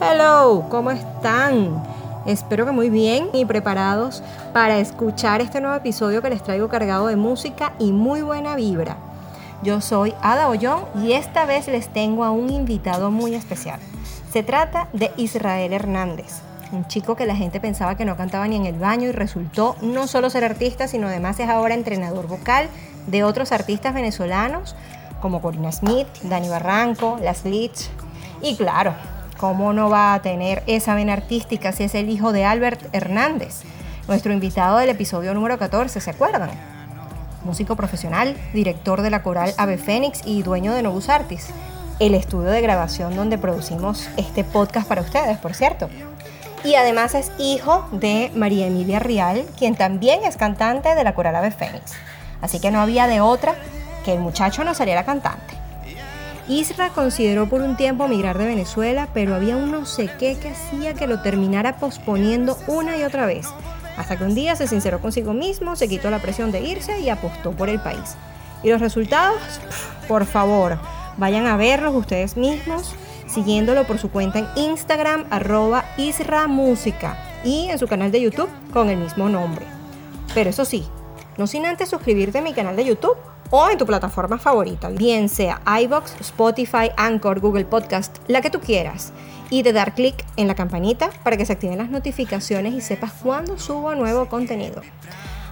Hello, ¿cómo están? Espero que muy bien y preparados para escuchar este nuevo episodio que les traigo cargado de música y muy buena vibra. Yo soy Ada Ollón y esta vez les tengo a un invitado muy especial. Se trata de Israel Hernández, un chico que la gente pensaba que no cantaba ni en el baño y resultó no solo ser artista, sino además es ahora entrenador vocal de otros artistas venezolanos como Corina Smith, Dani Barranco, Las Litch y claro, ¿cómo no va a tener esa vena artística si es el hijo de Albert Hernández? Nuestro invitado del episodio número 14, ¿se acuerdan? Músico profesional, director de la coral Ave Fénix y dueño de Novus Artis, el estudio de grabación donde producimos este podcast para ustedes, por cierto. Y además es hijo de María Emilia Rial, quien también es cantante de la coral Ave Fénix. Así que no había de otra que el muchacho no saliera cantante. Isra consideró por un tiempo migrar de Venezuela, pero había un no sé qué que hacía que lo terminara posponiendo una y otra vez, hasta que un día se sinceró consigo mismo, se quitó la presión de irse y apostó por el país. ¿Y los resultados? Por favor, vayan a verlos ustedes mismos, siguiéndolo por su cuenta en Instagram, arroba Isra Música, y en su canal de YouTube con el mismo nombre. Pero eso sí, no sin antes suscribirte a mi canal de YouTube o en tu plataforma favorita, bien sea iBox, Spotify, Anchor, Google Podcast, la que tú quieras, y de dar clic en la campanita para que se activen las notificaciones y sepas cuándo subo nuevo contenido.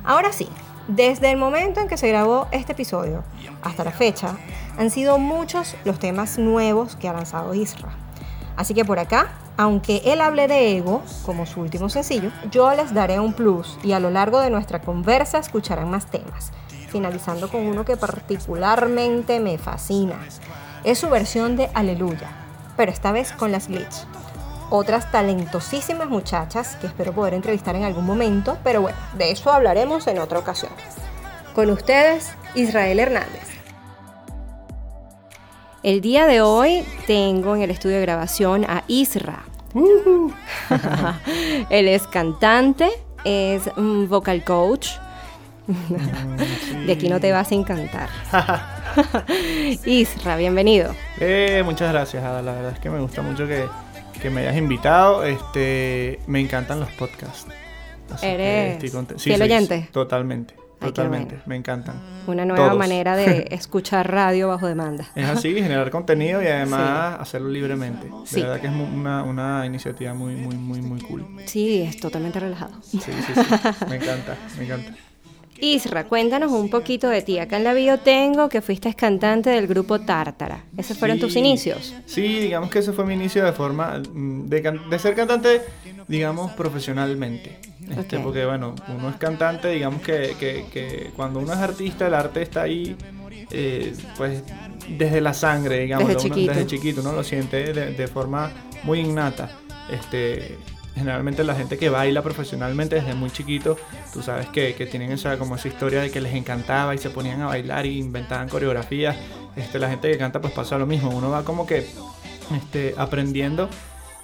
Ahora sí, desde el momento en que se grabó este episodio hasta la fecha, han sido muchos los temas nuevos que ha lanzado Isra. Así que por acá, aunque él hable de ego como su último sencillo, yo les daré un plus y a lo largo de nuestra conversa escucharán más temas finalizando con uno que particularmente me fascina. Es su versión de Aleluya, pero esta vez con las Glitch. Otras talentosísimas muchachas que espero poder entrevistar en algún momento, pero bueno, de eso hablaremos en otra ocasión. Con ustedes, Israel Hernández. El día de hoy tengo en el estudio de grabación a Isra. Él es cantante, es vocal coach, de aquí no te vas a encantar. Isra, bienvenido. Eh, muchas gracias, Ada. La verdad es que me gusta mucho que, me hayas invitado. Este, me encantan los podcasts. ¿Eres sí, oyente? Totalmente. Totalmente, me encantan. Una nueva manera de escuchar radio bajo demanda. Es así, generar contenido y además hacerlo libremente. De verdad que es una, una, iniciativa muy, muy, muy, muy cool. Sí, es totalmente relajado. Sí, sí, sí. Me encanta, me encanta. Isra, cuéntanos un poquito de ti. Acá en la bio tengo que fuiste cantante del grupo Tártara. ¿Esos fueron tus inicios? Sí, digamos que ese fue mi inicio de forma mm, de, ser cantante, digamos, profesionalmente. Este, porque, bueno, uno es cantante, digamos que, que, cuando uno es artista, el arte está ahí, eh, pues, desde la sangre, digamos. Desde chiquito. Desde chiquito, uno lo siente de, de forma muy innata. Este, generalmente la gente que baila profesionalmente desde muy chiquito, tú sabes que, que, tienen esa, como esa historia de que les encantaba y se ponían a bailar y inventaban coreografías. Este, la gente que canta pues pasa lo mismo, uno va como que este, aprendiendo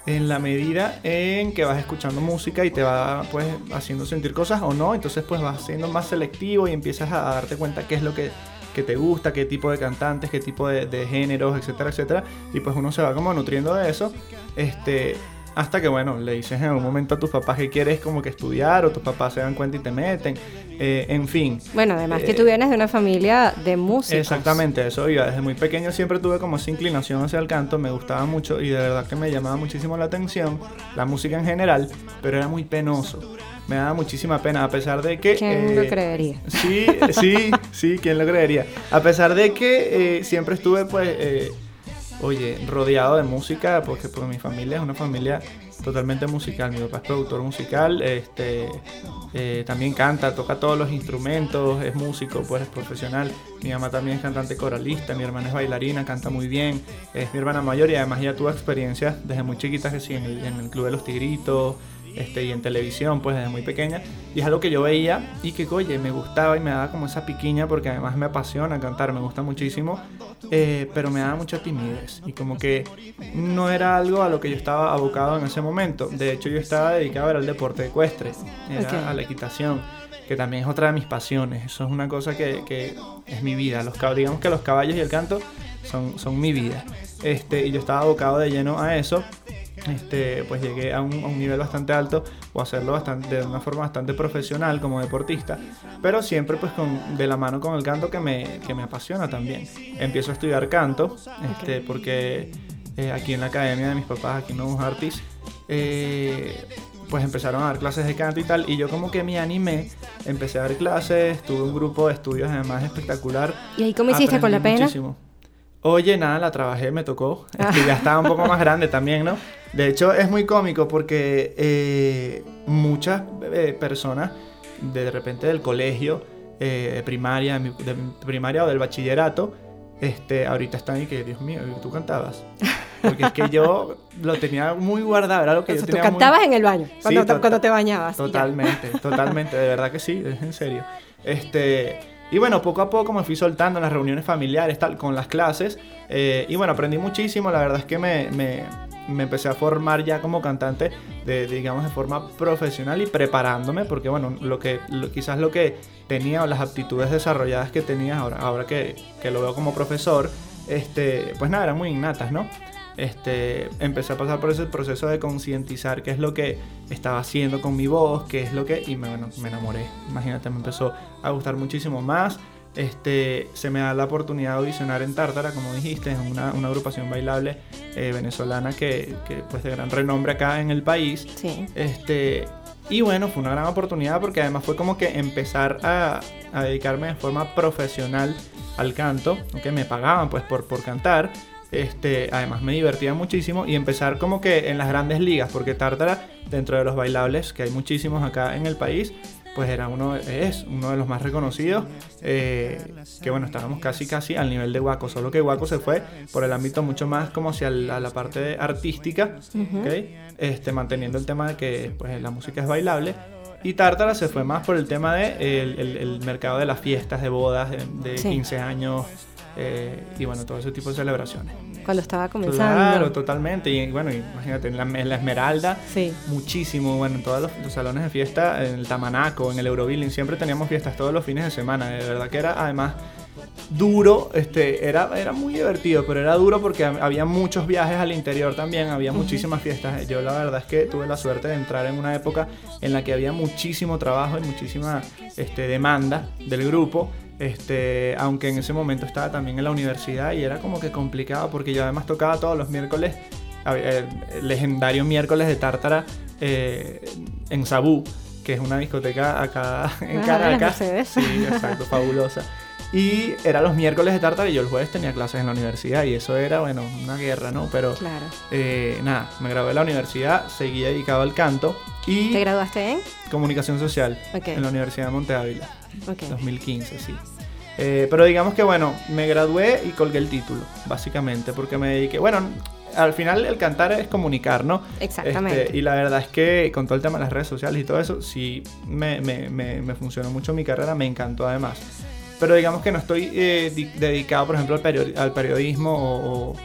en la medida en que vas escuchando música y te va pues haciendo sentir cosas o no, entonces pues vas siendo más selectivo y empiezas a darte cuenta qué es lo que, que te gusta, qué tipo de cantantes, qué tipo de, de géneros, etcétera, etcétera, y pues uno se va como nutriendo de eso. Este, hasta que, bueno, le dices en algún momento a tus papás que quieres como que estudiar o tus papás se dan cuenta y te meten. Eh, en fin. Bueno, además que tú vienes de una familia de música. Exactamente, eso iba. Desde muy pequeño siempre tuve como esa inclinación hacia el canto, me gustaba mucho y de verdad que me llamaba muchísimo la atención la música en general, pero era muy penoso. Me daba muchísima pena, a pesar de que... ¿Quién lo eh, creería? Sí, sí, sí, ¿quién lo creería? A pesar de que eh, siempre estuve pues oye, rodeado de música, porque pues, mi familia es una familia totalmente musical. Mi papá es productor musical, este, eh, también canta, toca todos los instrumentos, es músico, pues es profesional. Mi mamá también es cantante coralista, mi hermana es bailarina, canta muy bien, es mi hermana mayor y además ya tuvo experiencias desde muy chiquita, que en el Club de los Tigritos, este, y en televisión, pues desde muy pequeña. Y es algo que yo veía y que, oye, me gustaba y me daba como esa piquiña porque además me apasiona cantar, me gusta muchísimo, eh, pero me daba mucha timidez y como que no era algo a lo que yo estaba abocado en ese momento. De hecho, yo estaba dedicado al deporte ecuestre, era a la equitación que también es otra de mis pasiones. Eso es una cosa que, que es mi vida. Los, digamos que los caballos y el canto son, son mi vida. Este, y yo estaba abocado de lleno a eso. Este, pues llegué a un, a un nivel bastante alto o hacerlo bastante, de una forma bastante profesional como deportista, pero siempre pues con, de la mano con el canto que me, que me apasiona también. Empiezo a estudiar canto, este, porque eh, aquí en la academia de mis papás, aquí en Nuevos Artis, eh, pues empezaron a dar clases de canto y tal, y yo como que me animé, empecé a dar clases, tuve un grupo de estudios además espectacular. ¿Y ahí cómo hiciste con la pena? muchísimo. Oye, nada, la trabajé, me tocó. Este, ya estaba un poco más grande también, ¿no? De hecho, es muy cómico porque eh, muchas eh, personas de repente del colegio, eh, de primaria, de, primaria o del bachillerato, este, ahorita están y que, Dios mío, ¿tú cantabas? Porque es que yo lo tenía muy guardado, era lo que O sea, yo tú tenía muy- cantabas en el baño, cuando, te- tota- cuando te bañabas. Totalmente, totalmente, de verdad que sí, es en serio. Este, y bueno, poco a poco me fui soltando en las reuniones familiares, tal, con las clases. eh, y bueno, aprendí muchísimo, la verdad es que me, me- me empecé a formar ya como cantante, de, digamos, de forma profesional y preparándome, porque bueno, lo que, quizás lo que tenía o las aptitudes desarrolladas que tenía ahora, ahora que, que lo veo como profesor, este, pues nada, eran muy innatas, ¿no? este, empecé a pasar por ese proceso de concientizar qué es lo que estaba haciendo con mi voz, qué es lo que... Y me, bueno, me enamoré. Imagínate, me empezó a gustar muchísimo más. Este, se me da la oportunidad de audicionar en Tártara, como dijiste, en una, una agrupación bailable eh, venezolana que, que, pues de gran renombre acá en el país. Sí. Este, y bueno, fue una gran oportunidad porque además fue como que empezar a, a dedicarme de forma profesional al canto, que me pagaban pues por, por cantar. Este, además me divertía muchísimo y empezar como que en las grandes ligas, porque Tártara, dentro de los bailables, que hay muchísimos acá en el país, pues era uno, es uno de los más reconocidos, eh, que bueno, estábamos casi casi al nivel de Waco, solo que Waco se fue por el ámbito mucho más como hacia la, la parte artística, Ujú. ¿ok? este, manteniendo el tema de que pues, la música es bailable. Y Tártara se fue más por el tema de el, el- el mercado de las fiestas, de bodas, de, de Sí. 15 años eh, y bueno, todo ese tipo de celebraciones. Cuando estaba comenzando. Claro, totalmente. Y bueno, imagínate, en la, en la Esmeralda, Sí. muchísimo. Bueno, en todos los, los salones de fiesta, en el Tamanaco, en el Eurobilling, siempre teníamos fiestas todos los fines de semana. De verdad que era además duro, este, era, era muy divertido, pero era duro porque hab- había muchos viajes al interior también, había muchísimas fiestas. Yo la verdad es que tuve la suerte de entrar en una época en la que había muchísimo trabajo y muchísima este, demanda del grupo. Este, aunque en ese momento estaba también en la universidad y era como que complicado porque yo además tocaba todos los miércoles, a- el, legendario miércoles de Tártara eh, en Sabú, que es una discoteca acá en Ah, Caracas. Sí, exacto, fabulosa. Y era los miércoles de Tártara y yo el jueves tenía clases en la universidad y eso era, bueno, una guerra, ¿no? Pero Claro. eh, nada, me gradué de la universidad, seguí dedicado al canto y ¿Te graduaste en? comunicación social en la Universidad de Monte Ávila, Ok. 2015, sí. Eh, pero digamos que bueno, me gradué y colgué el título, básicamente, porque me dediqué, bueno, al final el cantar es comunicar, ¿no? Exactamente. Este, y la verdad es que con todo el tema de las redes sociales y todo eso, sí me, me, me, me funcionó mucho mi carrera, me encantó además. Pero digamos que no estoy eh, di- dedicado, por ejemplo, al, al periodismo o, o-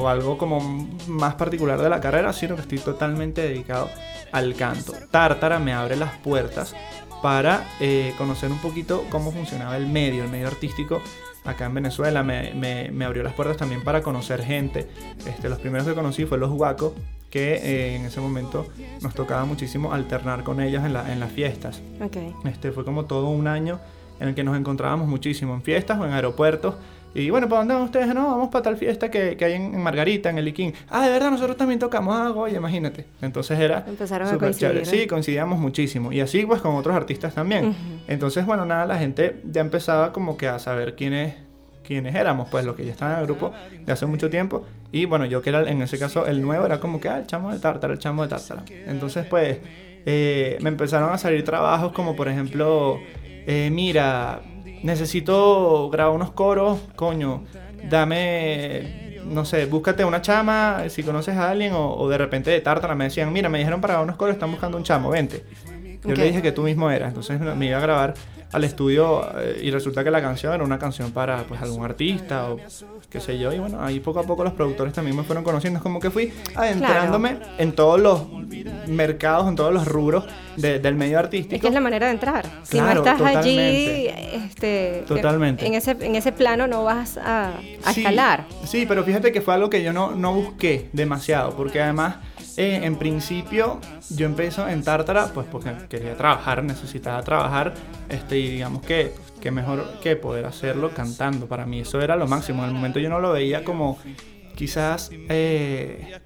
o algo como más particular de la carrera, sino que estoy totalmente dedicado al canto. Tártara me abre las puertas para eh, conocer un poquito cómo funcionaba el medio, el medio artístico acá en Venezuela. Me, me- me abrió las puertas también para conocer gente. Este, los primeros que conocí fue los Huacos, que eh, en ese momento nos tocaba muchísimo alternar con ellos en, la- en las fiestas. Ok. Este, fue como todo un año en el que nos encontrábamos muchísimo en fiestas o en aeropuertos. Y bueno, ¿para dónde van ustedes? No, vamos para tal fiesta que, que hay en, en Margarita, en el Iquín. Ah, de verdad, nosotros también tocamos. Ah, oye, imagínate. Entonces era Empezaron a chévere. Sí, coincidíamos muchísimo. Y así pues con otros artistas también. Entonces, bueno, nada, la gente ya empezaba como que a saber quiénes, quiénes éramos, pues los que ya estaban en el grupo de hace mucho tiempo. Y bueno, yo que era en ese caso el nuevo, era como que, ah, el chamo de Tártara, el chamo de Tártara. Entonces, pues, eh, me empezaron a salir trabajos como, por ejemplo, eh, mira, necesito grabar unos coros, coño, dame, no sé, búscate una chama, si conoces a alguien, o, o de repente de Tártara me decían, mira, me dijeron para grabar unos coros, están buscando un chamo, vente. Yo le dije que tú mismo eras, entonces me iba a grabar al estudio eh, y resulta que la canción era una canción para pues algún artista o qué sé yo y bueno ahí poco a poco los productores también me fueron conociendo es como que fui adentrándome en todos los mercados en todos los rubros de- del medio artístico Es que es la manera de entrar. Si Claro, no estás allí, este, Totalmente. En ese, en ese plano no vas a, a Sí, escalar. Sí, pero fíjate que fue algo que yo no, no busqué demasiado, porque además eh, en principio yo empecé en Tártara, pues porque quería trabajar, necesitaba trabajar, este, y digamos que, que mejor que poder hacerlo cantando. Para mí eso era lo máximo. En el momento yo no lo veía como quizás eh,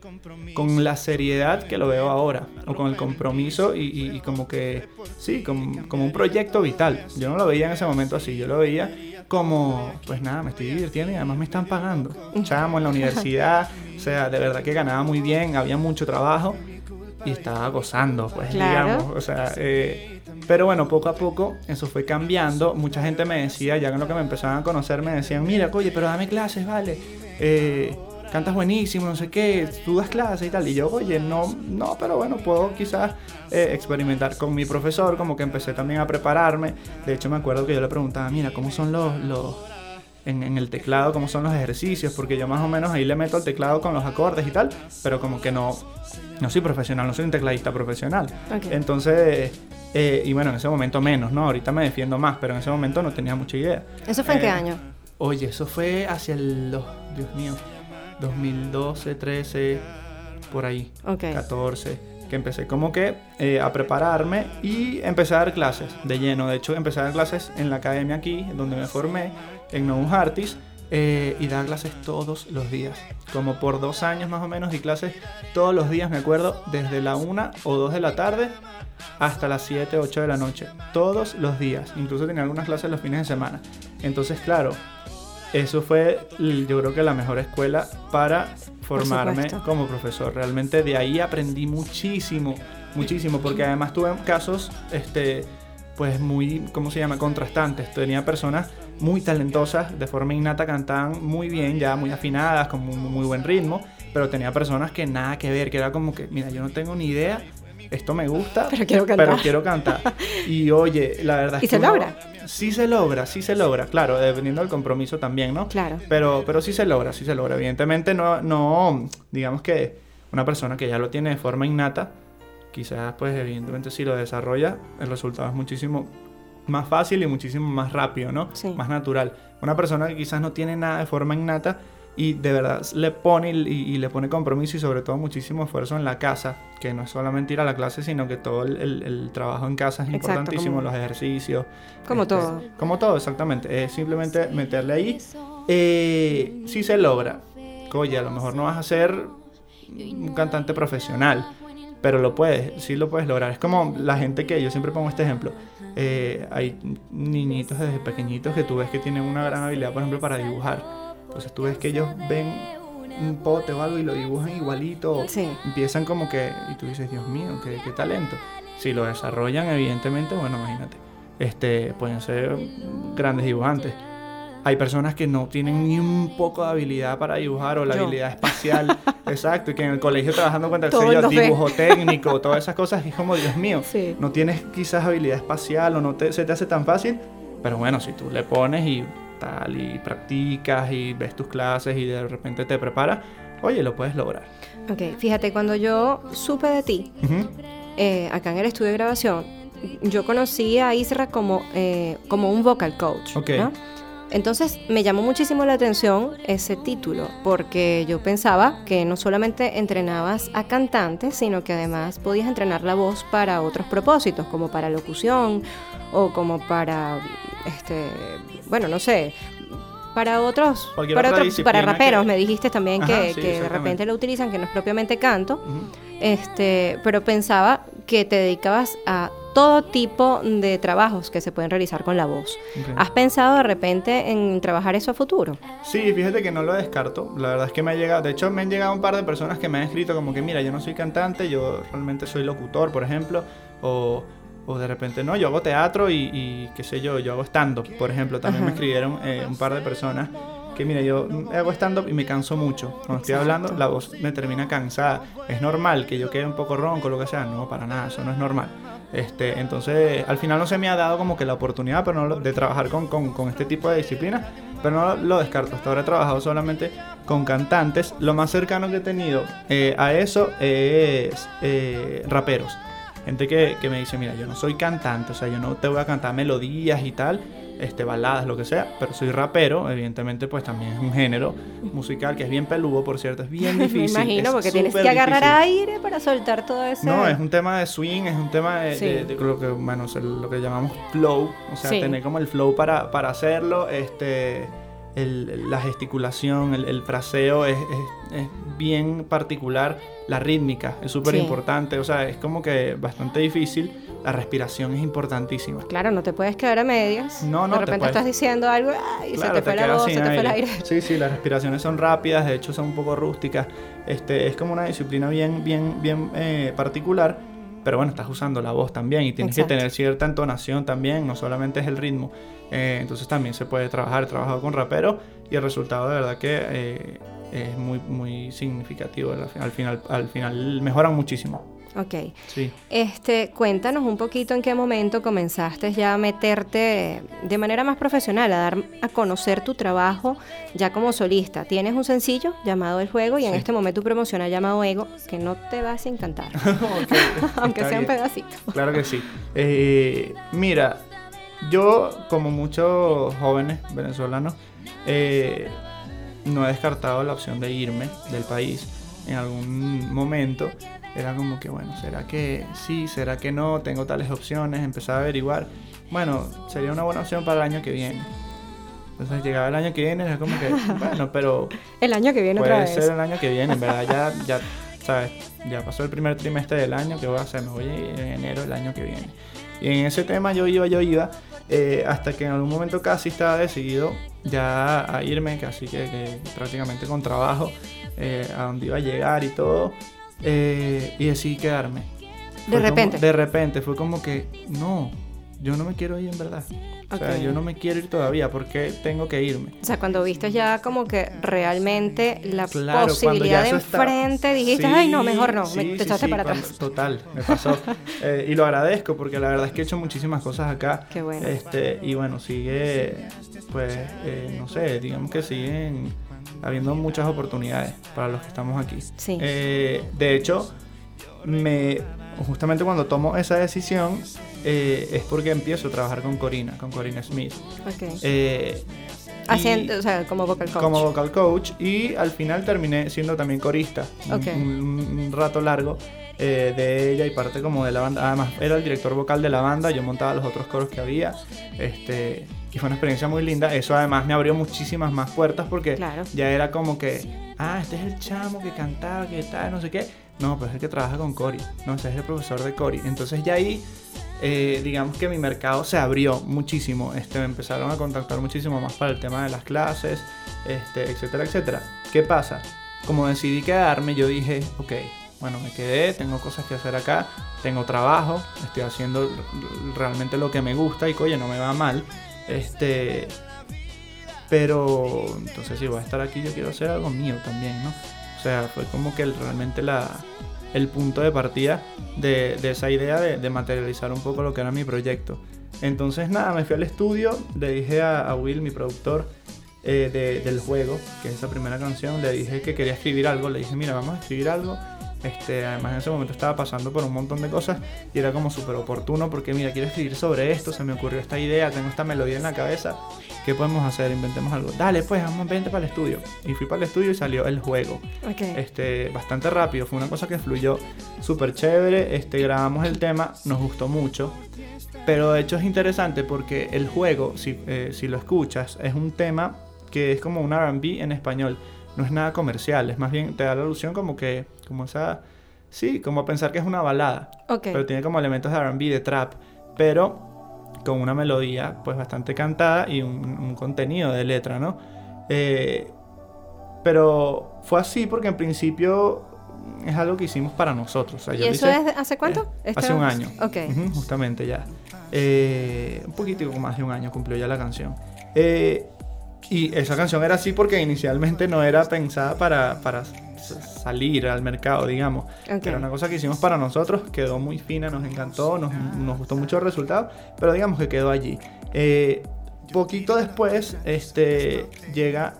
con la seriedad que lo veo ahora, o con el compromiso y, como que, sí, como, como, un proyecto vital. Yo no lo veía en ese momento así, yo lo veía como, pues nada, me estoy divirtiendo y además me están pagando. Chamo en la universidad, o sea, de verdad que ganaba muy bien, había mucho trabajo y estaba gozando, pues digamos, o sea, eh, pero bueno, poco a poco eso fue cambiando. Mucha gente me decía, ya en lo que me empezaban a conocer, me decían, mira, oye, pero dame clases, vale. Eh, cantas buenísimo, no sé qué, tú das clases y tal. Y yo, oye, no, no, pero bueno, puedo quizás eh, experimentar con mi profesor, como que empecé también a prepararme. De hecho, me acuerdo que yo le preguntaba, mira, ¿cómo son los, los en, el teclado, cómo son los ejercicios? Porque yo más o menos ahí le meto el teclado con los acordes y tal, pero como que no, no soy profesional, no soy un tecladista profesional. Entonces, eh, y bueno, en ese momento menos, ¿no? Ahorita me defiendo más, pero en ese momento no tenía mucha idea. ¿Eso fue en qué eh, año? Oye, eso fue hacia el... Dios mío, 2012, 13, por ahí, 14, que empecé como que eh, a prepararme y empecé a dar clases de lleno. De hecho, empecé a dar clases en la academia aquí, donde me formé, en Novus Artis, eh, y dar clases todos los días. Como por dos años más o menos, di clases todos los días, me acuerdo, desde la 1 o 2 de la tarde hasta las 7, 8 de la noche. Todos los días. Incluso tenía algunas clases los fines de semana. Entonces, claro, eso fue yo creo que la mejor escuela para formarme como profesor. Realmente de ahí aprendí muchísimo, muchísimo, porque además tuve casos, este, pues muy, ¿cómo se llama? Contrastantes. Tenía personas muy talentosas, de forma innata cantaban muy bien, ya muy afinadas, con muy, muy buen ritmo, pero tenía personas que nada que ver, que era como que, mira, yo no tengo ni idea, esto me gusta, pero quiero cantar. Pero quiero cantar. Y oye, la verdad es que... ¿Y se logra? Sí se logra, sí se logra, claro, dependiendo del compromiso también, ¿no? Claro. Pero, pero sí se logra, sí se logra. Evidentemente no, no, digamos que una persona que ya lo tiene de forma innata, quizás pues evidentemente si lo desarrolla, el resultado es muchísimo más fácil y muchísimo más rápido, ¿no? Sí. Más natural. Una persona que quizás no tiene nada de forma innata, y de verdad le pone y, le pone compromiso y sobre todo muchísimo esfuerzo en la casa, que no es solamente ir a la clase, sino que todo el, trabajo en casa es importantísimo, los ejercicios. Como este, todo. Como todo, exactamente. Es simplemente meterle ahí. Eh, si se logra, oye, a lo mejor no vas a ser un cantante profesional, pero lo puedes, sí lo puedes lograr. Es como la gente que yo siempre pongo este ejemplo. Eh, hay niñitos desde pequeñitos que tú ves que tienen una gran habilidad, por ejemplo, para dibujar entonces tú ves que ellos ven un pote o algo y lo dibujan igualito. Empiezan como que, y tú dices, Dios mío, qué, qué talento. Si lo desarrollan, evidentemente, bueno, imagínate, este, pueden ser grandes dibujantes. Hay personas que no tienen ni un poco de habilidad para dibujar o la habilidad espacial. exacto, y que en el colegio trabajando con el dibujo técnico, todas esas cosas, es como, Dios mío, no tienes quizás habilidad espacial o no te, se te hace tan fácil, pero bueno, si tú le pones y y practicas y ves tus clases y de repente te preparas, oye, lo puedes lograr. Ok, fíjate, cuando yo supe de ti, eh, acá en el estudio de grabación, yo conocí a Isra como, eh, como un vocal coach. Entonces me llamó muchísimo la atención ese título, porque yo pensaba que no solamente entrenabas a cantantes, sino que además podías entrenar la voz para otros propósitos, como para locución o como para este bueno, no sé, para otros, para, otros, para raperos, me dijiste también que, de repente lo utilizan, que no es propiamente canto, este, pero pensaba que te dedicabas a todo tipo de trabajos que se pueden realizar con la voz. ¿Has pensado de repente en trabajar eso a futuro? Sí, fíjate que no lo descarto. La verdad es que me ha llegado, de hecho me han llegado un par de personas que me han escrito como que, mira, yo no soy cantante, yo realmente soy locutor, por ejemplo, o o de repente, no, yo hago teatro y, qué sé yo, yo hago stand-up, por ejemplo. También me escribieron eh, un par de personas que, mira, yo hago stand-up y me canso mucho. Cuando estoy hablando, la voz me termina cansada. Es normal que yo quede un poco ronco, lo que sea. No, para nada, eso no es normal. Este, entonces, al final no se me ha dado como que la oportunidad pero no, de trabajar con, con, este tipo de disciplinas, pero no lo, descarto. Hasta ahora he trabajado solamente con cantantes. Lo más cercano que he tenido eh, a eso es eh, raperos. Gente que, me dice, mira, yo no soy cantante, o sea, yo no te voy a cantar melodías y tal, este, baladas, lo que sea, pero soy rapero, evidentemente pues también es un género musical que es bien peludo, por cierto, es bien difícil. Me imagino, porque tienes que agarrar difícil. aire para soltar todo eso. No, es un tema de swing, es un tema de, Sí. de- de lo que, bueno, lo que llamamos flow, o sea, Sí. tener como el flow para, para hacerlo, este, el- la gesticulación, el, el fraseo es, es- es bien particular, la rítmica es súper Sí. importante, o sea, es como que bastante difícil, la respiración es importantísima. Claro, no te puedes quedar a medias. No, no, De te repente puedes- estás diciendo algo y Claro, se te fue la voz, se te fue el aire. Sí, sí, las respiraciones son rápidas, de hecho son un poco rústicas. Este, es como una disciplina bien, bien, bien eh, particular, pero bueno, estás usando la voz también y tienes Exacto. que tener cierta entonación también, no solamente es el ritmo. Eh, entonces también se puede trabajar, he trabajado con raperos y el resultado de verdad que eh, es muy, muy significativo. Al, al final, al final mejoran muchísimo. Ok. Sí. Este, cuéntanos un poquito en qué momento comenzaste ya a meterte de manera más profesional, a dar a conocer tu trabajo ya como solista. Tienes un sencillo llamado El Juego y en Sí. este momento tu promocional llamado Ego, que no te vas a encantar, aunque sea un pedacito. Claro que sí. Eh, mira, yo como muchos jóvenes venezolanos eh, no he descartado la opción de irme del país en algún momento. Era como que, bueno, ¿será que sí? ¿Será que no? Tengo tales opciones. Empezaba a averiguar. Bueno, sería una buena opción para el año que viene. Entonces llegaba el año que viene, era como que, bueno, pero El año que viene otra Puede vez. ser el año que viene, en verdad ya, ya, sabes, ya pasó el primer trimestre del año, ¿qué voy a hacer? Me voy en enero del año que viene. Y en ese tema yo iba, yo iba, eh, hasta que en algún momento casi estaba decidido ya a irme, casi que, que prácticamente con trabajo, eh, a donde iba a llegar y todo, eh, y decidí quedarme. De como- repente. de repente, fue como que, no, yo no me quiero ir en verdad. O sea, yo no me quiero ir todavía, porque tengo que irme? O sea, cuando viste ya como que realmente la Claro, posibilidad de eso está- enfrente, dijiste, Sí, ay, no, mejor no, sí, me, te sí, echaste para cuando- atrás. Total, me pasó. Eh, y lo agradezco porque la verdad es que he hecho muchísimas cosas acá. Qué bueno. Este, y bueno, sigue, pues, eh, no sé, digamos que siguen habiendo muchas oportunidades para los que estamos aquí. Sí. Eh, de hecho, me, justamente cuando tomo esa decisión eh, es porque empiezo a trabajar con Corina, con Corina Smith. Ok. Eh, Haciendo, o sea, como vocal coach. como vocal coach y al final terminé siendo también corista un- Ok. un, un rato largo eh, de ella y parte como de la banda además era el director vocal de la banda yo montaba los otros coros que había este y fue una experiencia muy linda eso además me abrió muchísimas más puertas porque Claro. ya era como que ah este es el chamo que cantaba que tal no sé qué no pues es el que trabaja con Cory no ese es el profesor de Cory entonces ya ahí eh, digamos que mi mercado se abrió muchísimo. Este, me empezaron a contactar muchísimo más para el tema de las clases, este, etcétera, etcétera. ¿Qué pasa? Como decidí quedarme, yo dije, ok, bueno, me quedé, tengo cosas que hacer acá, tengo trabajo, estoy haciendo realmente lo que me gusta y oye, no me va mal. Este, pero entonces si voy a estar aquí, yo quiero hacer algo mío también, ¿no? O sea, fue como que realmente la, el punto de partida de, esa idea de, materializar un poco lo que era mi proyecto. Entonces nada, me fui al estudio, le dije a, a Will, mi productor eh, de- del juego, que es esa primera canción, le dije que quería escribir algo, le dije, mira, vamos a escribir algo. Este, además en ese momento estaba pasando por un montón de cosas y era como súper oportuno porque mira, quiero escribir sobre esto, se me ocurrió esta idea, tengo esta melodía en la cabeza, ¿qué podemos hacer? Inventemos algo. Dale, pues, vamos, vente para el estudio. Y fui para el estudio y salió el juego Ok. este, bastante rápido. Fue una cosa que fluyó súper chévere. Este, grabamos el tema, nos gustó mucho. Pero de hecho es interesante porque el juego, si, eh, si lo escuchas, es un tema que es como un RB en español. No es nada comercial, es más bien te da la ilusión como que, como esa, sí, como pensar que es una balada. Ok. Pero tiene como elementos de RB, de trap. Pero con una melodía pues bastante cantada y un, un contenido de letra, ¿no? Eh, pero fue así porque en principio es algo que hicimos para nosotros. O sea, ¿Y yo eso hice, es hace cuánto? eh, Este- hace un año. Ok. Justamente ya. Eh, un poquitico más de un año cumplió ya la canción. Eh, y esa canción era así porque inicialmente no era pensada para, para salir al mercado, digamos. Ok. Era una cosa que hicimos para nosotros, quedó muy fina, nos encantó, nos, nos gustó mucho el resultado, pero digamos que quedó allí. Eh, poquito después, este, llega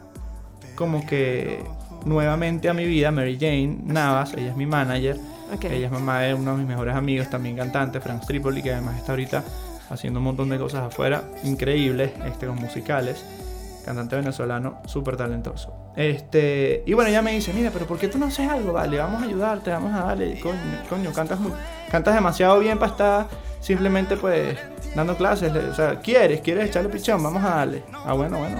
como que nuevamente a mi vida Mary Jane Navas, ella es mi manager, Ok. ella es mamá de uno de mis mejores amigos, también cantante, Frank Tripoli, que además está ahorita haciendo un montón de cosas afuera, increíbles, este, con musicales. Cantante venezolano, súper talentoso. Este, y bueno, ella me dice, mira, pero ¿por qué tú no haces algo? Vale, vamos a ayudarte, vamos a darle, coño, coño cantas, cantas demasiado bien para estar simplemente pues dando clases. O sea, ¿quieres? ¿Quieres echarle pichón? Vamos a darle. Ah, bueno, bueno,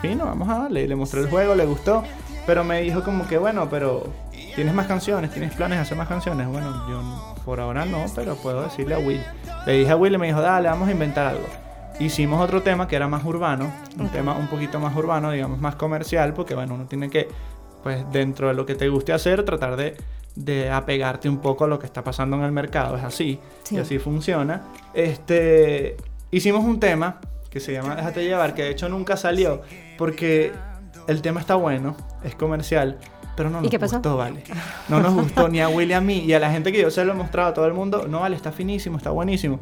fino, vamos a darle. Le mostré el juego, le gustó. Pero me dijo como que, bueno, pero ¿tienes más canciones? ¿Tienes planes de hacer más canciones? Bueno, yo por ahora no, pero puedo decirle a Will. Le dije a Will y me dijo, dale, vamos a inventar algo. Hicimos otro tema que era más urbano, un tema un poquito más urbano, digamos más comercial, porque bueno, uno tiene que, pues dentro de lo que te guste hacer, tratar de, de apegarte un poco a lo que está pasando en el mercado, es así, y así funciona. Este, hicimos un tema que se llama Déjate llevar, que de hecho nunca salió, porque el tema está bueno, es comercial, pero no nos gustó, vale. No nos gustó ni a Willy a mí y a la gente que yo se lo he mostrado a todo el mundo, no vale, está finísimo, está buenísimo.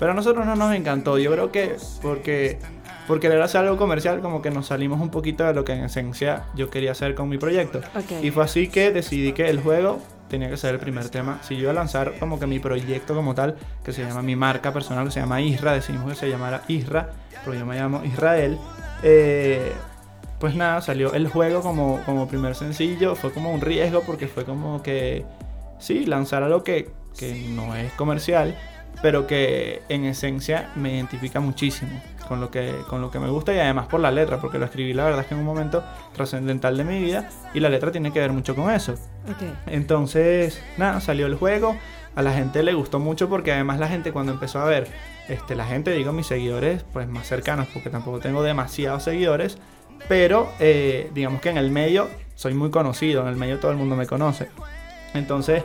Pero a nosotros no nos encantó, yo creo que porque porque querer hacer algo comercial como que nos salimos un poquito de lo que en esencia yo quería hacer con mi proyecto. Y fue así que decidí que el juego tenía que ser el primer tema. Si yo iba a lanzar como que mi proyecto como tal, que se llama mi marca personal, que se llama Isra, decidimos que se llamara Isra, pero yo me llamo Israel. Eh, pues nada, salió el juego como, como primer sencillo. Fue como un riesgo porque fue como que, sí, lanzar algo que, que no es comercial, pero que en esencia me identifica muchísimo con lo, que, con lo que me gusta y además por la letra, porque lo escribí la verdad es que en un momento trascendental de mi vida y la letra tiene que ver mucho con eso. Entonces, nada, salió el juego, a la gente le gustó mucho porque además la gente cuando empezó a ver, este, la gente, digo mis seguidores, pues más cercanos, porque tampoco tengo demasiados seguidores, pero eh, digamos que en el medio soy muy conocido, en el medio todo el mundo me conoce. Entonces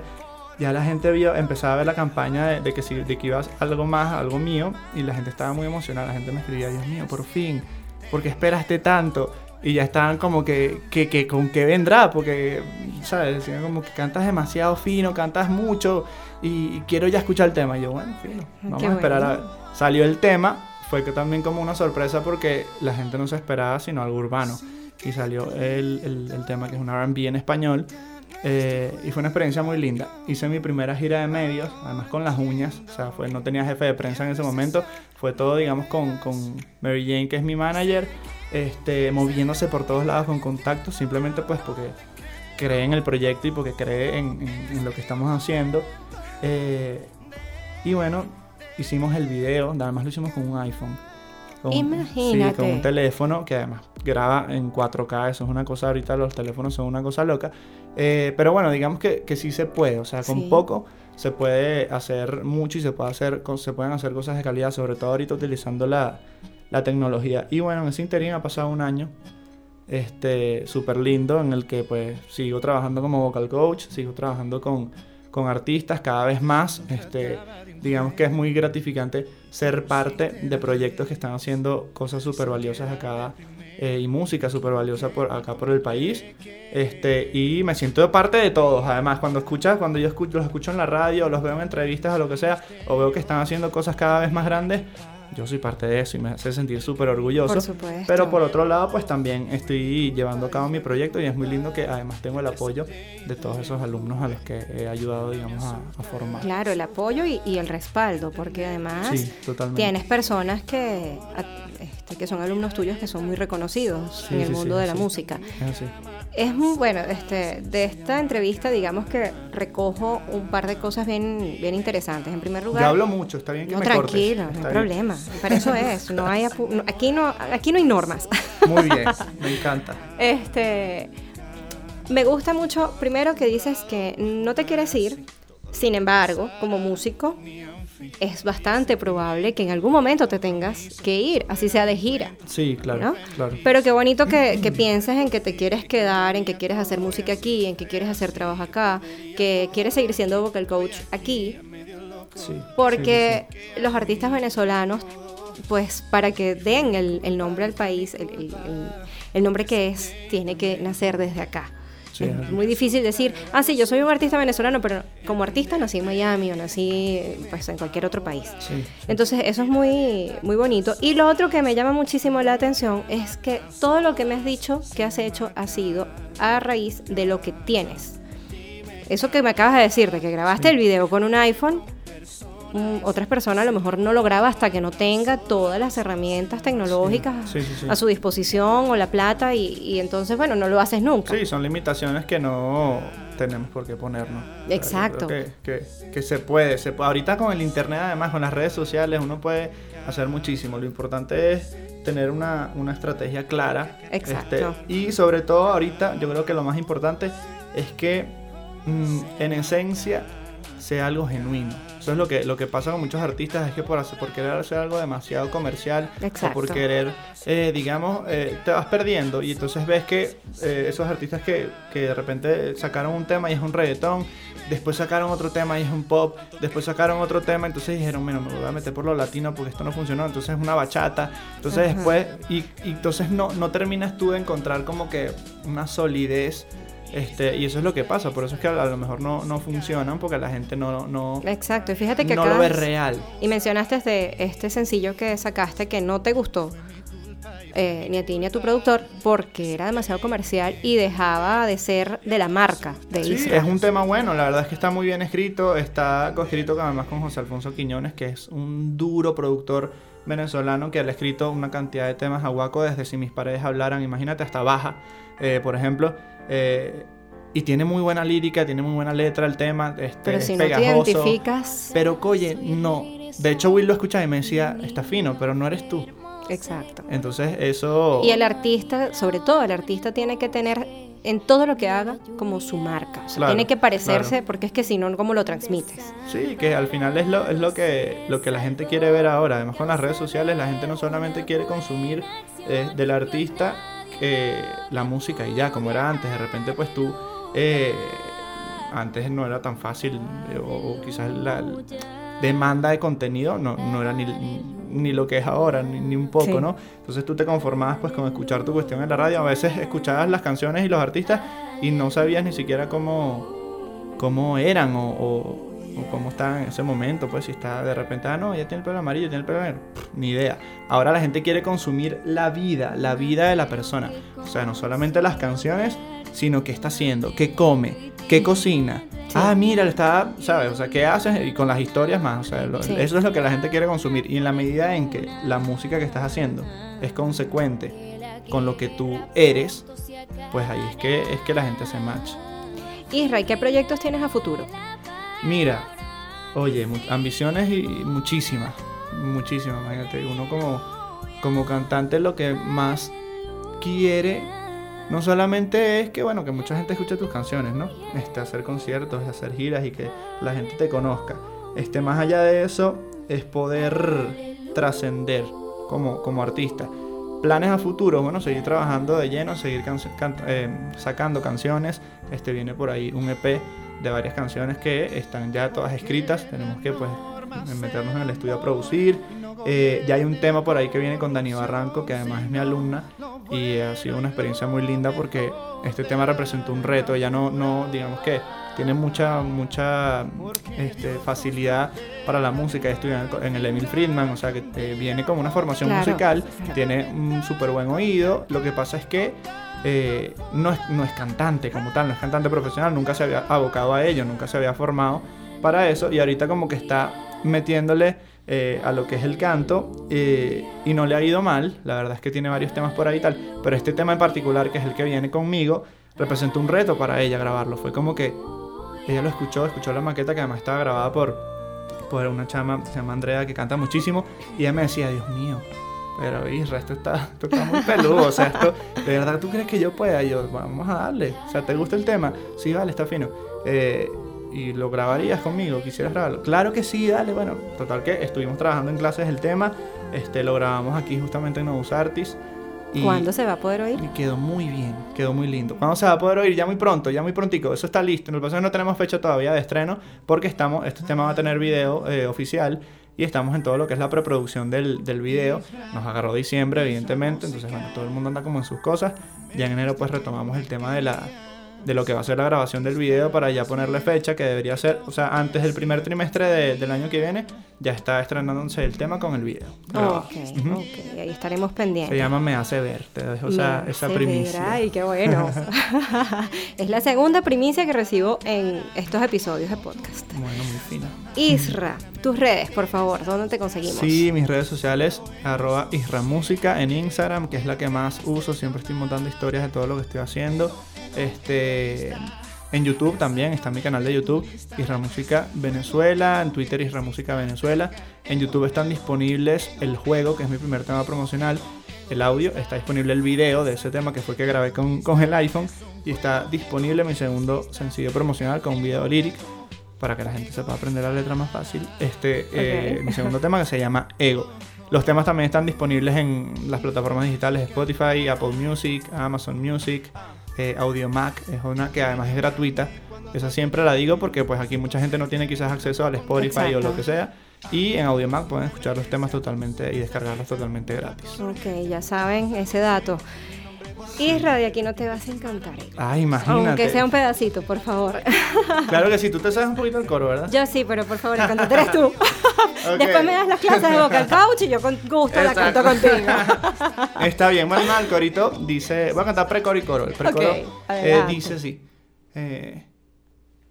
ya la gente vio, empezaba a ver la campaña de, que, si, de que iba algo más, algo mío, y la gente estaba muy emocionada. La gente me escribía, Dios mío, por fin, ¿por qué esperaste tanto? Y ya estaban como que, que, que con qué vendrá, porque, ¿sabes? Decían como que cantas demasiado fino, cantas mucho, y, quiero ya escuchar el tema. Y yo, bueno, fino, vamos a esperar a ver. Salió el tema, fue que también como una sorpresa porque la gente no se esperaba sino algo urbano. Y salió el, el, tema que es un RB en español. Eh, y fue una experiencia muy linda. Hice mi primera gira de medios, además con las uñas. O sea, fue, no tenía jefe de prensa en ese momento. Fue todo, digamos, con, con Mary Jane, que es mi manager, este, moviéndose por todos lados con contactos, simplemente pues porque cree en el proyecto y porque cree en, en, lo que estamos haciendo. Eh, y bueno, hicimos el video, además lo hicimos con un iPhone. Imagínate. Sí, con un teléfono que además graba en 4K, eso es una cosa, ahorita los teléfonos son una cosa loca. Eh, pero bueno, digamos que, que, sí se puede, o sea, con poco se puede hacer mucho y se, puede hacer, se pueden hacer cosas de calidad, sobre todo ahorita utilizando la, la tecnología. Y bueno, en ese interín ha pasado un año este súper lindo en el que pues sigo trabajando como vocal coach, sigo trabajando con con artistas cada vez más. Este, digamos que es muy gratificante ser parte de proyectos que están haciendo cosas súper valiosas acá eh, y música súper valiosa por acá por el país. Este, y me siento de parte de todos. Además, cuando escuchas, cuando yo escucho, los escucho en la radio, los veo en entrevistas o lo que sea, o veo que están haciendo cosas cada vez más grandes, yo soy parte de eso y me hace sentir súper orgulloso. Pero por otro lado, pues también estoy llevando a cabo mi proyecto y es muy lindo que además tengo el apoyo de todos esos alumnos a los que he ayudado, digamos, a, formar. Claro, el apoyo y, el respaldo, porque además tienes personas que, este, que son alumnos tuyos que son muy reconocidos en el mundo de la música. Es así. Es muy bueno, este, de esta entrevista, digamos que recojo un par de cosas bien, bien interesantes. En primer lugar. Yo hablo mucho, está bien que no, me tranquilo, no hay problema. Para eso es. No hay aquí no, aquí no hay normas. Muy bien, me encanta. Este, me gusta mucho, primero que dices que no te quieres ir, sin embargo, como músico, es bastante probable que en algún momento te tengas que ir, así sea de gira. Sí, claro. claro. Pero qué bonito que, pienses en que te quieres quedar, en que quieres hacer música aquí, en que quieres hacer trabajo acá, que quieres seguir siendo vocal coach aquí. Sí, porque los artistas venezolanos, pues para que den el, nombre al país, el nombre que es, tiene que nacer desde acá es muy difícil decir, ah, sí, yo soy un artista venezolano, pero como artista nací en Miami o nací pues, en cualquier otro país. Entonces, eso es muy, muy bonito. Y lo otro que me llama muchísimo la atención es que todo lo que me has dicho que has hecho ha sido a raíz de lo que tienes. Eso que me acabas de decir, de que grabaste el video con un iPhone, otras personas a lo mejor no lo graba hasta que no tenga todas las herramientas tecnológicas Sí, sí, sí, sí. a su disposición o la plata y, y entonces, bueno, no lo haces nunca. Sí, son limitaciones que no tenemos por qué ponernos. O sea, yo Exacto. Que, que- que se puede, se puede. Ahorita con el internet, además, con las redes sociales, uno puede hacer muchísimo. Lo importante es tener una, una estrategia clara. Exacto. Este, y sobre todo ahorita, yo creo que lo más importante es que mm, en esencia sea algo genuino. Eso es lo que, lo que pasa con muchos artistas, es que por, hacer, por querer hacer algo demasiado comercial o por querer, eh, digamos, eh, te vas perdiendo y entonces ves que eh, esos artistas que, que de repente sacaron un tema y es un reggaetón, después sacaron otro tema y es un pop, después sacaron otro tema, entonces dijeron, bueno, me voy a meter por lo latino porque esto no funcionó, entonces es una bachata, entonces Ajá. después, y, y entonces no, no terminas tú de encontrar como que una solidez. Este, y eso es lo que pasa, por eso es que a, lo mejor no, no funcionan porque la gente no, no, Exacto, y fíjate que no acá lo ve real. Y mencionaste de este sencillo que sacaste que no te gustó, eh, ni a ti ni a tu productor, porque era demasiado comercial y dejaba de ser de la marca de Sí, Israel. es un tema bueno, la verdad es que está muy bien escrito, está coescrito además con José Alfonso Quiñones, que es un duro productor venezolano que le ha escrito una cantidad de temas a Guaco desde Si mis paredes hablaran, imagínate, hasta Baja, eh, por ejemplo. Eh, y tiene muy buena lírica, tiene muy buena letra el tema, este, Pero es si no te pegajoso. identificas. Pero, oye, no. De hecho, Will lo escuchaba y me decía, está fino, pero no eres tú. Exacto. Entonces, eso... Y el artista, sobre todo el artista, tiene que tener en todo lo que haga como su marca. O sea, Claro, tiene que parecerse, claro. porque es que si no, ¿cómo lo transmites? Sí, que al final es lo, es lo que lo que la gente quiere ver ahora. Además con las redes sociales la gente no solamente quiere consumir eh, del artista eh, la música y ya, como era antes. De repente pues tú eh, antes no era tan fácil eh, o, o quizás la demanda de contenido no, no era ni, ni lo que es ahora, ni, ni un poco, Sí. ¿no? Entonces tú te conformabas pues con escuchar tu cuestión en la radio. A veces escuchabas las canciones y los artistas y no sabías ni siquiera cómo, cómo eran o, o- o cómo estaban en ese momento, pues si está de repente, ah, no, ya tiene el pelo amarillo, tiene el pelo negro, ni idea. Ahora la gente quiere consumir la vida, la vida de la persona. O sea, no solamente las canciones, sino qué está haciendo, qué come, qué cocina. Ah, mira, le está, ¿sabes? O sea, qué haces y con las historias más. O sea, lo- Sí. eso es lo que la gente quiere consumir. Y en la medida en que la música que estás haciendo es consecuente con lo que tú eres, pues ahí es que, es que la gente se match. Israel, ¿qué proyectos tienes a futuro? Mira, oye, ambiciones y muchísimas, muchísimas, imagínate, uno como, como cantante lo que más quiere, no solamente es que, bueno, que mucha gente escuche tus canciones, ¿no? Este, hacer conciertos, hacer giras y que la gente te conozca. Este, más allá de eso, es poder trascender como, como artista. Planes a futuro, bueno, seguir trabajando de lleno, seguir eh, sacando canciones. Este viene por ahí un EP de varias canciones que están ya todas escritas. Tenemos que pues meternos en el estudio a producir. Eh, ya hay un tema por ahí que viene con Dani Barranco, que además es mi alumna. Y ha sido una experiencia muy linda porque este tema representó un reto. Ella no, no digamos que tiene mucha, mucha este, facilidad para la música. Estudia en el Emil Friedman, o sea que eh, viene como una formación Claro, musical. Tiene un súper buen oído. Lo que pasa es que eh, no, es, no es cantante como tal, no es cantante profesional, nunca se había abocado a ello, nunca se había formado para eso y ahorita como que está metiéndole eh, a lo que es el canto eh, y no le ha ido mal, la verdad es que tiene varios temas por ahí y tal, pero este tema en particular que es el que viene conmigo representó un reto para ella grabarlo, fue como que ella lo escuchó, escuchó la maqueta que además estaba grabada por, por una chama que se llama Andrea que canta muchísimo y ella me decía, Dios mío, pero Isra, esto está, está muy peludo. O sea, esto, ¿de verdad tú crees que yo pueda? Y yo, vamos a darle. O sea, ¿te gusta el tema? Sí, vale, está fino. Eh, ¿Y lo grabarías conmigo? ¿Quisieras grabarlo? Claro que sí, dale. Bueno, total que estuvimos trabajando en clases el tema. Este, lo grabamos aquí justamente en Novus Artis. Y, ¿Cuándo se va a poder oír? y quedó muy bien, quedó muy lindo. ¿Cuándo se va a poder oír? Ya muy pronto, ya muy prontico. Eso está listo. Lo que pasa es que no tenemos fecha todavía de estreno porque estamos, este tema va a tener video eh, oficial y estamos en todo lo que es la preproducción del, del video. Nos agarró diciembre, evidentemente. Entonces, bueno, todo el mundo anda como en sus cosas. Ya en enero pues retomamos el tema de la, de lo que va a ser la grabación del video para ya ponerle fecha que debería ser, o sea, antes del primer trimestre de- del año que viene, ya está estrenándose el tema con el video. Ok, Ujú. ok, ahí estaremos Se pendientes. llama Me hace ver, te dejo esa, Me esa primicia. ver, Ay, qué bueno. es la segunda primicia que recibo en estos episodios de podcast. Bueno, muy fina. Isra, tus redes, por favor, ¿dónde te conseguimos? Sí, mis redes sociales, arroba Isramúsica en Instagram, que es la que más uso. Siempre estoy montando historias de todo lo que estoy haciendo. Este, en YouTube también está mi canal de YouTube, Isramúsica Venezuela. En Twitter, Isramúsica Venezuela. En YouTube están disponibles el juego, que es mi primer tema promocional. El audio, está disponible el video de ese tema que fue que grabé con, con el iPhone. Y está disponible mi segundo sencillo promocional con un video lyric para que la gente sepa aprender la letra más fácil. Este, eh, mi segundo tema que se llama Ego. Los temas también están disponibles en las plataformas digitales Spotify, Apple Music, Amazon Music, eh, Audio Mac, es una que además es gratuita. Esa siempre la digo porque pues aquí mucha gente no tiene quizás acceso al Spotify o lo que sea. Y en Audio Mac pueden escuchar los temas totalmente y descargarlos totalmente gratis. Ok, ya saben ese dato. Isra, de aquí no te vas a encantar. Ah, imagínate. Aunque sea un pedacito, por favor. Claro que sí, tú te sabes un poquito el coro, ¿verdad? Yo sí, pero por favor, cantante eres tú. Después me das las clases de vocal coach y yo con gusto la canto Exacto. contigo. Está bien, bueno, no, el corito dice. Voy a cantar precoro y coro. El precoro eh, dice así. eh,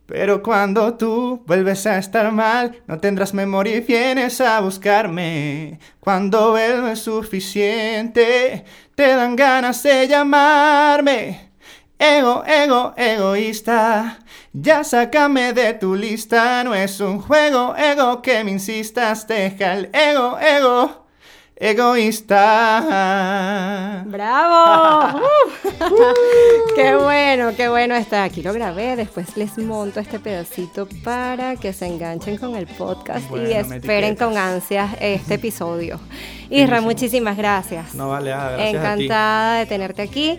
pero cuando tú vuelves a estar mal, no tendrás memoria y vienes a buscarme. Cuando vuelves suficiente, te dan ganas de llamarme. Ego, ego, egoísta, ya sácame de tu lista. No es un juego, ego, que me insistas. Deja el ego, ego, egoísta. ¡Bravo! Uh. ¡Qué bueno, qué bueno está! Aquí lo grabé, después les monto este pedacito para que se enganchen con el podcast Bueno, y esperen con ansias este episodio. Isra, muchísimas gracias. No vale, ah, gracias Encantada de tenerte aquí.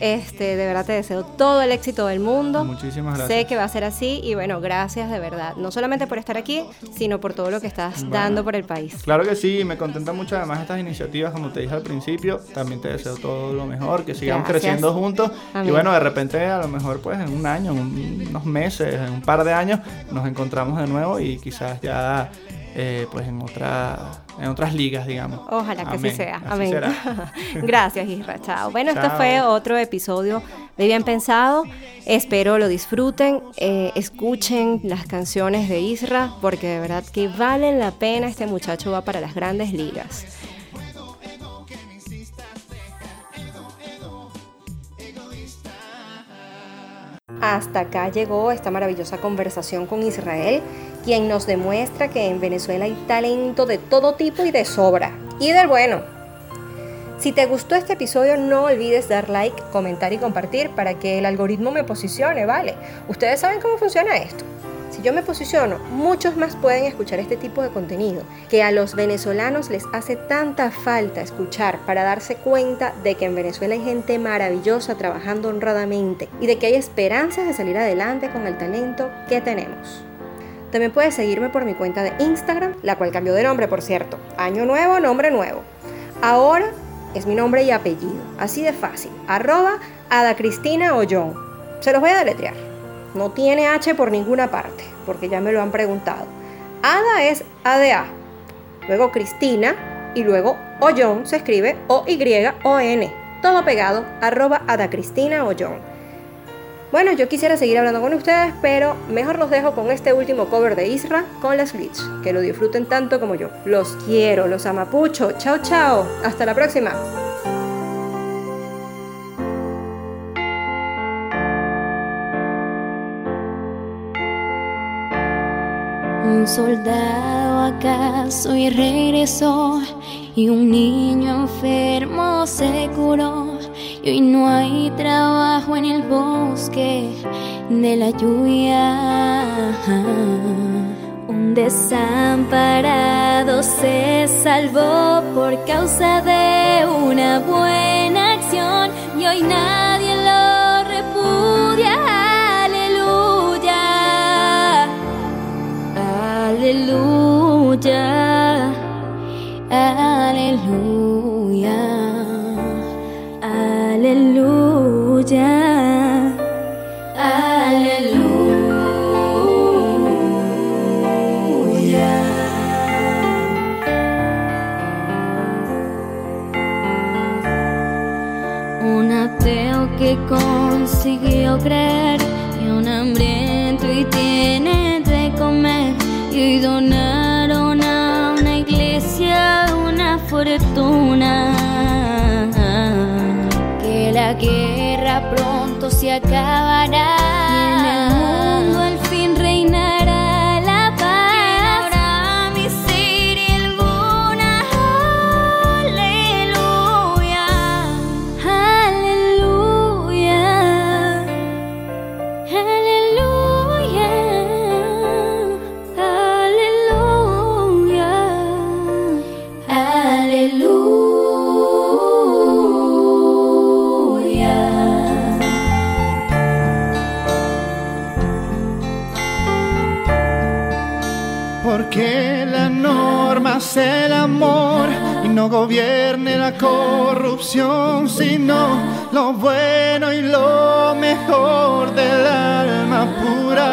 Este, de verdad te deseo todo el éxito del mundo. Muchísimas Sé gracias. que va a ser así y bueno, gracias de verdad. No solamente por estar aquí, sino por todo lo que estás Bueno. dando por el país. Claro que sí, me contenta mucho además estas iniciativas, como te dije al principio, también te deseo todo lo mejor, que sigamos Gracias. creciendo juntos Amén. y bueno, de repente a lo mejor pues en un año, en un- unos meses, en un par de años nos encontramos de nuevo y quizás ya eh, pues en otra en otras ligas, digamos. Ojalá que Amén, así sea. así Amén. será. Gracias, Isra. Chao. Bueno, esto Chao. fue otro episodio de Bien Pensado. Espero lo disfruten, eh, escuchen las canciones de Isra, porque de verdad que valen la pena. Este muchacho va para las grandes ligas. Hasta acá llegó esta maravillosa conversación con Israel, quien nos demuestra que en Venezuela hay talento de todo tipo y de sobra, y del bueno. Si te gustó este episodio, no olvides dar like, comentar y compartir para que el algoritmo me posicione, ¿vale? Ustedes saben cómo funciona esto. Si yo me posiciono, muchos más pueden escuchar este tipo de contenido que a los venezolanos les hace tanta falta escuchar para darse cuenta de que en Venezuela hay gente maravillosa trabajando honradamente y de que hay esperanzas de salir adelante con el talento que tenemos. También puedes seguirme por mi cuenta de Instagram, la cual cambió de nombre, por cierto. Año nuevo, nombre nuevo. Ahora es mi nombre y apellido, así de fácil. Arroba Ada Ollón. Se los voy a deletrear. No tiene H por ninguna parte, porque ya me lo han preguntado. Ada es ADA, luego Cristina y luego Ollón se escribe O-Y-O-N. Todo pegado, arroba Ada Ollón. Bueno, yo quisiera seguir hablando con ustedes, pero mejor los dejo con este último cover de Isra con las Glitch. Que lo disfruten tanto como yo. Los quiero, los amapucho. Chao, chao. Hasta la próxima. Un soldado acaso y regresó y un niño enfermo se curó y hoy no hay trabajo en el bosque de la lluvia. Un desamparado se salvó por causa de una buena acción y hoy nadie lo repudia. Aleluya. Aleluya, aleluya, aleluya, Un ateo que consiguió creer y un hambriento y tiene de comer. Y donaron a una iglesia una fortuna. La guerra pronto se acabará no gobierne la corrupción, sino lo bueno y lo mejor del alma pura.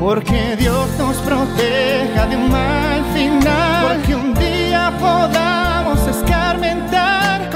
Porque Dios nos proteja de un mal final, porque un día podamos escarmentar